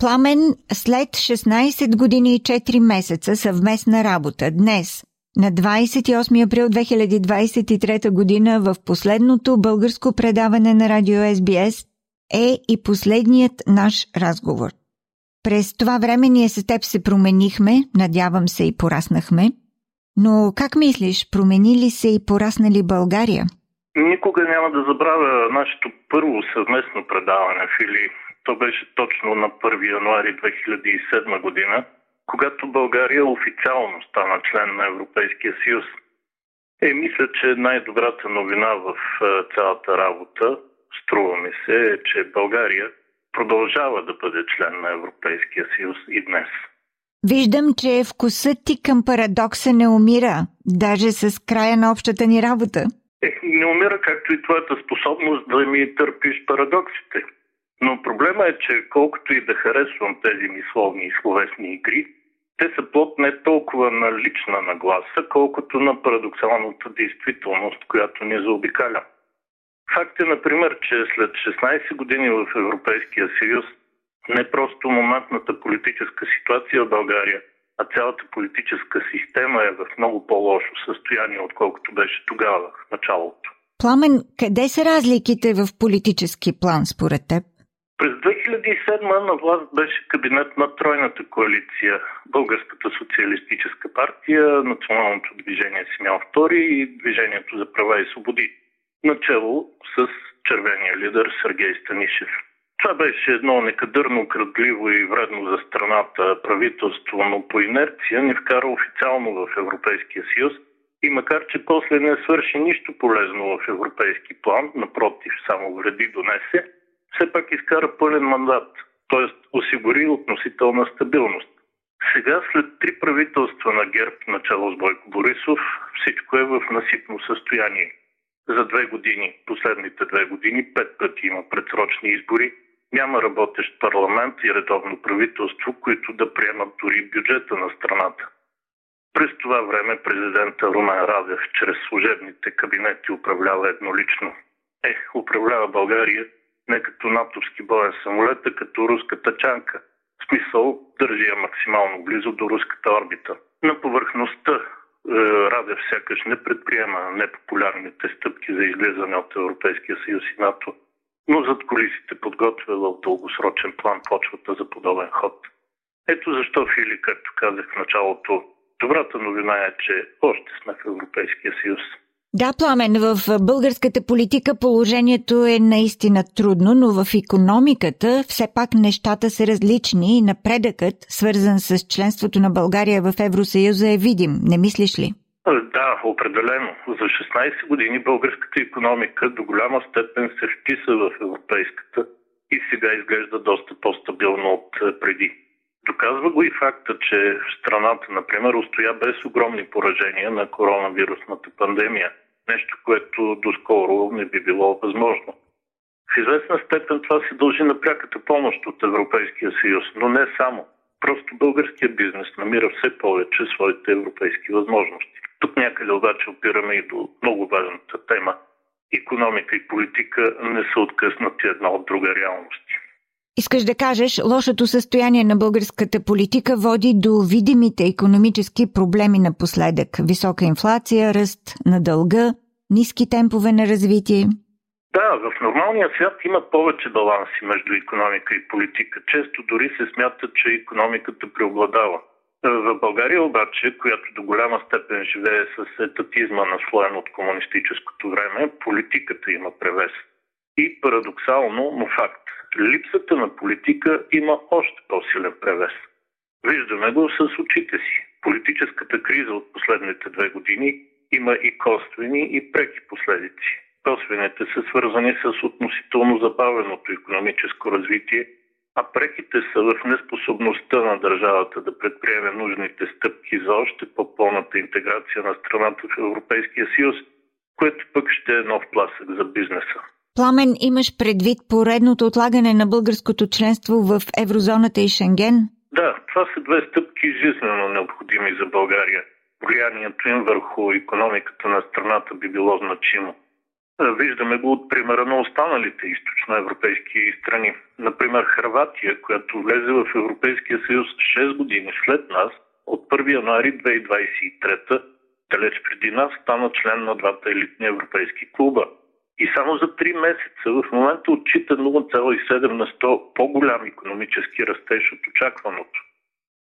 Пламен след 16 години и 4 месеца съвместна работа днес, на 28 април 2023 година в последното българско предаване на радио SBS е и последният наш разговор. През това време ние с теб се променихме, надявам се и пораснахме. Но как мислиш, промени ли се и порасна ли България? Никога няма да забравя нашето първо съвместно предаване в Или то беше точно на 1 януари 2007 година, когато България официално стана член на Европейския съюз. Е, мисля, че най-добрата новина в е, цялата работа, струва ми се, е, че България продължава да бъде член на Европейския съюз и днес. Виждам, че вкусът ти към парадокса не умира, даже с края на общата ни работа. Е, не умира, както и твоята способност да ми търпиш парадоксите. Но проблема е, че колкото и да харесвам тези мисловни и словесни игри, те са плод не толкова на лична нагласа, колкото на парадоксалната действителност, която ни заобикаля. Факт е, например, че след 16 години в Европейския съюз не просто моментната политическа ситуация в България, а цялата политическа система е в много по-лошо състояние, отколкото беше тогава, в началото. Пламен, къде са разликите в политически план според теб? През 2007 на власт беше кабинет на тройната коалиция Българската социалистическа партия, Националното движение Симеон II и Движението за права и свободи, начало с червения лидер Сергей Станишев. Това беше едно некадърно, крадливо и вредно за страната правителство, но по инерция не вкара официално в Европейския съюз и макар, че после не свърши нищо полезно в европейски план, напротив, само вреди донесе, все пак изкара пълен мандат, т.е. осигури относителна стабилност. Сега, след три правителства на ГЕРБ, начало с Бойко Борисов, всичко е в насипно състояние. За две години, последните две години, пет пъти има предсрочни избори, няма работещ парламент и редовно правителство, които да приемат дори бюджета на страната. През това време президента Румен Радев чрез служебните кабинети управлява еднолично. Е, управлява България не като натовски боен самолет, а като руска тачанка. В смисъл държи я максимално близо до руската орбита. На повърхността е, Радев сякаш не предприема непопулярните стъпки за излизане от Европейския съюз и НАТО, но зад колисите подготвя в дългосрочен план почвата за подобен ход. Ето защо, Фили, както казах в началото, добрата новина е, че още сме в Европейския съюз. Да, Пламен, в българската политика положението е наистина трудно, но в економиката все пак нещата са различни и напредъкът, свързан с членството на България в Евросъюза е видим. Не мислиш ли? Да, определено. За 16 години българската економика до голяма степен се вписа в европейската и сега изглежда доста по-стабилно от преди. Доказва го и факта, че страната, например, устоя без огромни поражения на коронавирусната пандемия – нещо, което доскоро не би било възможно. В известна степен това се дължи на пряката помощ от Европейския съюз, но не само. Просто българският бизнес намира все повече своите европейски възможности. Тук някъде обаче опираме и до много важната тема. Економика и политика не са откъснати една от друга реалности. Искаш да кажеш, лошото състояние на българската политика води до видимите економически проблеми напоследък. Висока инфлация, ръст на дълга, ниски темпове на развитие. Да, в нормалния свят има повече баланси между економика и политика. Често дори се смята, че економиката преобладава. В България обаче, която до голяма степен живее с етатизма наслоен от комунистическото време, политиката има превес. И парадоксално, но факт липсата на политика има още по-силен превес. Виждаме го с очите си. Политическата криза от последните две години има и косвени и преки последици. Косвените са свързани с относително забавеното економическо развитие а преките са в неспособността на държавата да предприеме нужните стъпки за още по-пълната интеграция на страната в Европейския съюз, което пък ще е нов пласък за бизнеса. Пламен, имаш предвид поредното отлагане на българското членство в еврозоната и Шенген? Да, това са две стъпки жизненно необходими за България. Влиянието им върху економиката на страната би било значимо. Виждаме го от примера на останалите източноевропейски страни. Например, Хрватия, която влезе в Европейския съюз 6 години след нас, от 1 януари 2023, далеч преди нас, стана член на двата елитни европейски клуба. И само за 3 месеца в момента отчита 0,7 на 100 по-голям економически растеж от очакваното.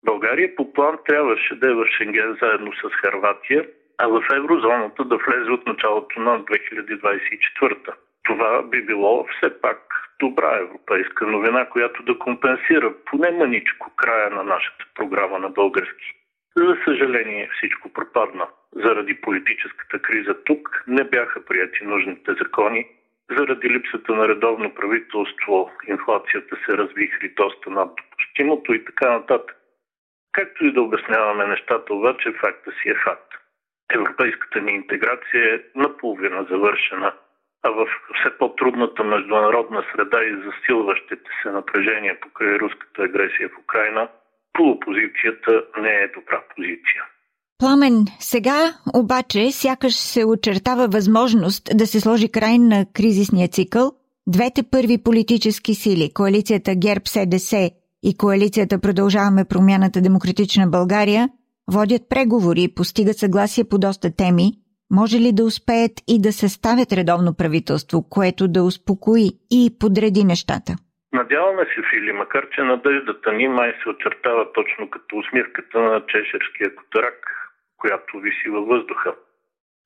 България по план трябваше да е в Шенген заедно с Харватия, а в еврозоната да влезе от началото на 2024. Това би било все пак добра европейска новина, която да компенсира поне маничко края на нашата програма на български. За съжаление всичко пропадна. Заради политическата криза тук не бяха прияти нужните закони. Заради липсата на редовно правителство инфлацията се развихри доста над допустимото и така нататък. Както и да обясняваме нещата, обаче факта си е факт. Европейската ни интеграция е наполовина завършена, а в все по-трудната международна среда и засилващите се напрежения покрай руската агресия в Украина, полупозицията не е добра позиция. Пламен, сега обаче сякаш се очертава възможност да се сложи край на кризисния цикъл. Двете първи политически сили, коалицията ГЕРБ-СДС и коалицията Продължаваме промяната Демократична България, водят преговори и постигат съгласие по доста теми, може ли да успеят и да съставят редовно правителство, което да успокои и подреди нещата? Надяваме се, Фили, макар че надеждата ни май се очертава точно като усмивката на чешерския котарак, която виси във въздуха.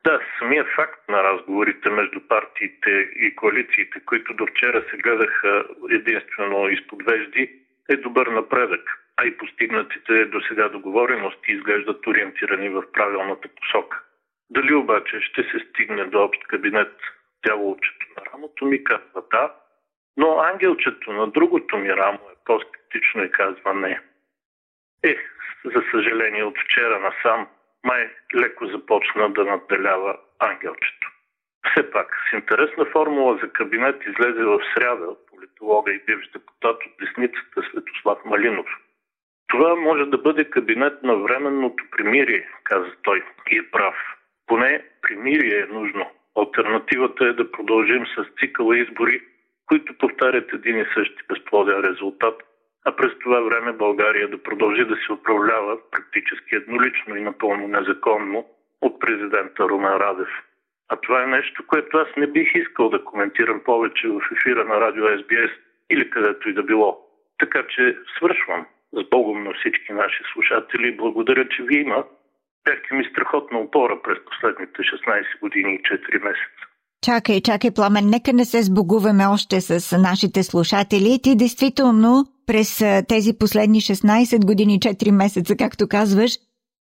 Да, самия факт на разговорите между партиите и коалициите, които до вчера се гледаха единствено изпод вежди, е добър напредък, а и постигнатите до сега договорености изглеждат ориентирани в правилната посока. Дали обаче ще се стигне до общ кабинет дяволчето на рамото ми казва да, но ангелчето на другото ми рамо е по-скептично и казва не. Ех, за съжаление от вчера насам май леко започна да надделява ангелчето. Все пак, с интересна формула за кабинет излезе в сряда от политолога и бивш депутат от десницата Светослав Малинов. Това може да бъде кабинет на временното примирие, каза той. И е прав. Поне примирие е нужно. Альтернативата е да продължим с цикъла избори, които повтарят един и същи безплоден резултат, а през това време България да продължи да се управлява практически еднолично и напълно незаконно от президента Румен Радев. А това е нещо, което аз не бих искал да коментирам повече в ефира на радио SBS или където и да било. Така че свършвам с Богом на всички наши слушатели. Благодаря, че ви има. Бяхте ми страхотна опора през последните 16 години и 4 месеца. Чакай, чакай, Пламен, нека не се сбогуваме още с нашите слушатели. Ти действително през тези последни 16 години, 4 месеца, както казваш,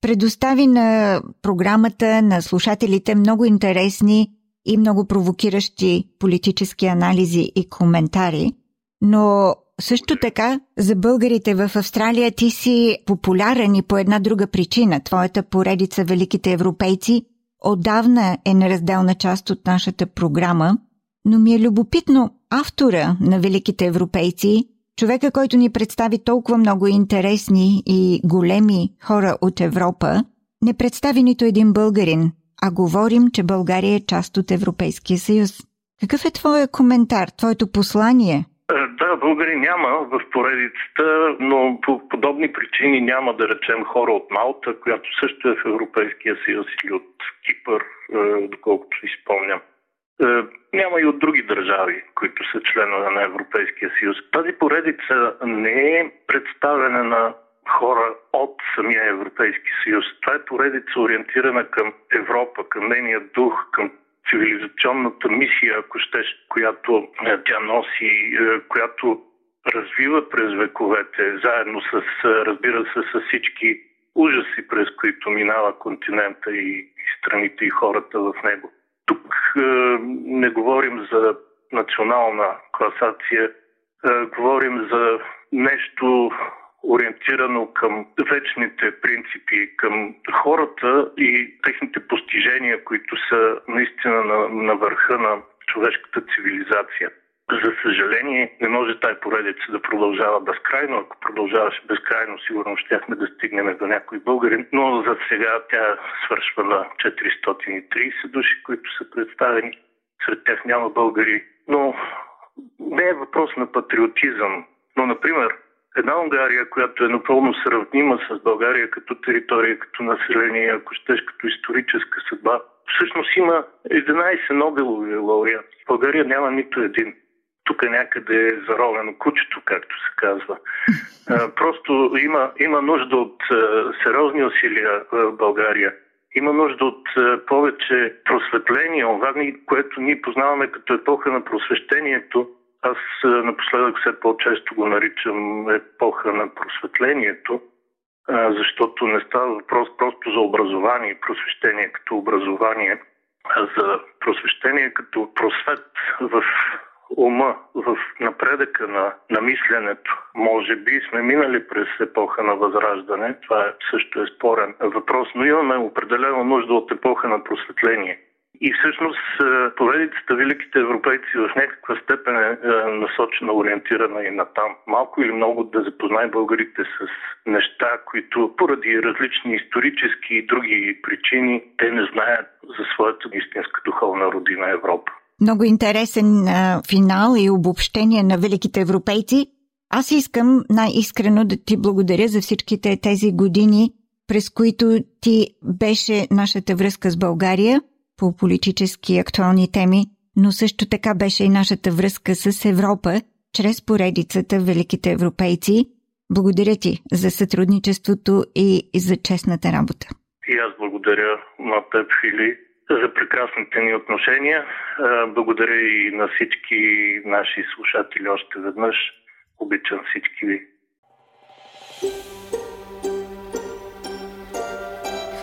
предостави на програмата, на слушателите много интересни и много провокиращи политически анализи и коментари. Но също така за българите в Австралия ти си популярен и по една друга причина. Твоята поредица Великите европейци отдавна е неразделна част от нашата програма, но ми е любопитно автора на Великите европейци човека, който ни представи толкова много интересни и големи хора от Европа, не представи нито един българин, а говорим, че България е част от Европейския съюз. Какъв е твоя коментар, твоето послание? Да, българи няма в поредицата, но по подобни причини няма да речем хора от Малта, която също е в Европейския съюз или от Кипър, е, доколкото си спомням. Е, няма и от други държави, които са членове на Европейския съюз. Тази поредица не е представена на хора от самия Европейски съюз. Това е поредица ориентирана към Европа, към нейния дух, към цивилизационната мисия, ако щеш, която е, тя носи, е, която развива през вековете, заедно с, разбира се, с всички ужаси, през които минава континента и страните и хората в него. Тук е, не говорим за национална класация, е, говорим за нещо ориентирано към вечните принципи, към хората и техните постижения, които са наистина на, на върха на човешката цивилизация. За съжаление, не може тази поредица да продължава безкрайно. Ако продължаваше безкрайно, сигурно щяхме да стигнем до някой българин. Но за сега тя свършва на 430 души, които са представени. Сред тях няма българи. Но не е въпрос на патриотизъм. Но, например, една Унгария, която е напълно сравнима с България като територия, като население, ако щеш като историческа съдба, всъщност има 11 Нобелови лауреати. В България няма нито един. Тук някъде е заровено кучето, както се казва. Просто има, има нужда от сериозни усилия в България. Има нужда от повече просветление, това, което ние познаваме като епоха на просвещението, аз напоследък все по-често го наричам епоха на просветлението, защото не става въпрос просто за образование, просвещение като образование, а за просвещение като просвет в ума, в напредъка на, на мисленето. Може би сме минали през епоха на възраждане, това е, също е спорен въпрос, но имаме определено нужда от епоха на просветление. И всъщност поредицата Великите европейци в някаква степен е, е насочена, ориентирана и на там. Малко или много да запознае българите с неща, които поради различни исторически и други причини те не знаят за своята истинска духовна родина Европа. Много интересен а, финал и обобщение на великите европейци. Аз искам най-искрено да ти благодаря за всичките тези години, през които ти беше нашата връзка с България – по политически актуални теми, но също така беше и нашата връзка с Европа чрез поредицата Великите европейци. Благодаря ти за сътрудничеството и за честната работа. И аз благодаря на теб, Фили, за прекрасните ни отношения. Благодаря и на всички наши слушатели още веднъж. Обичам всички ви.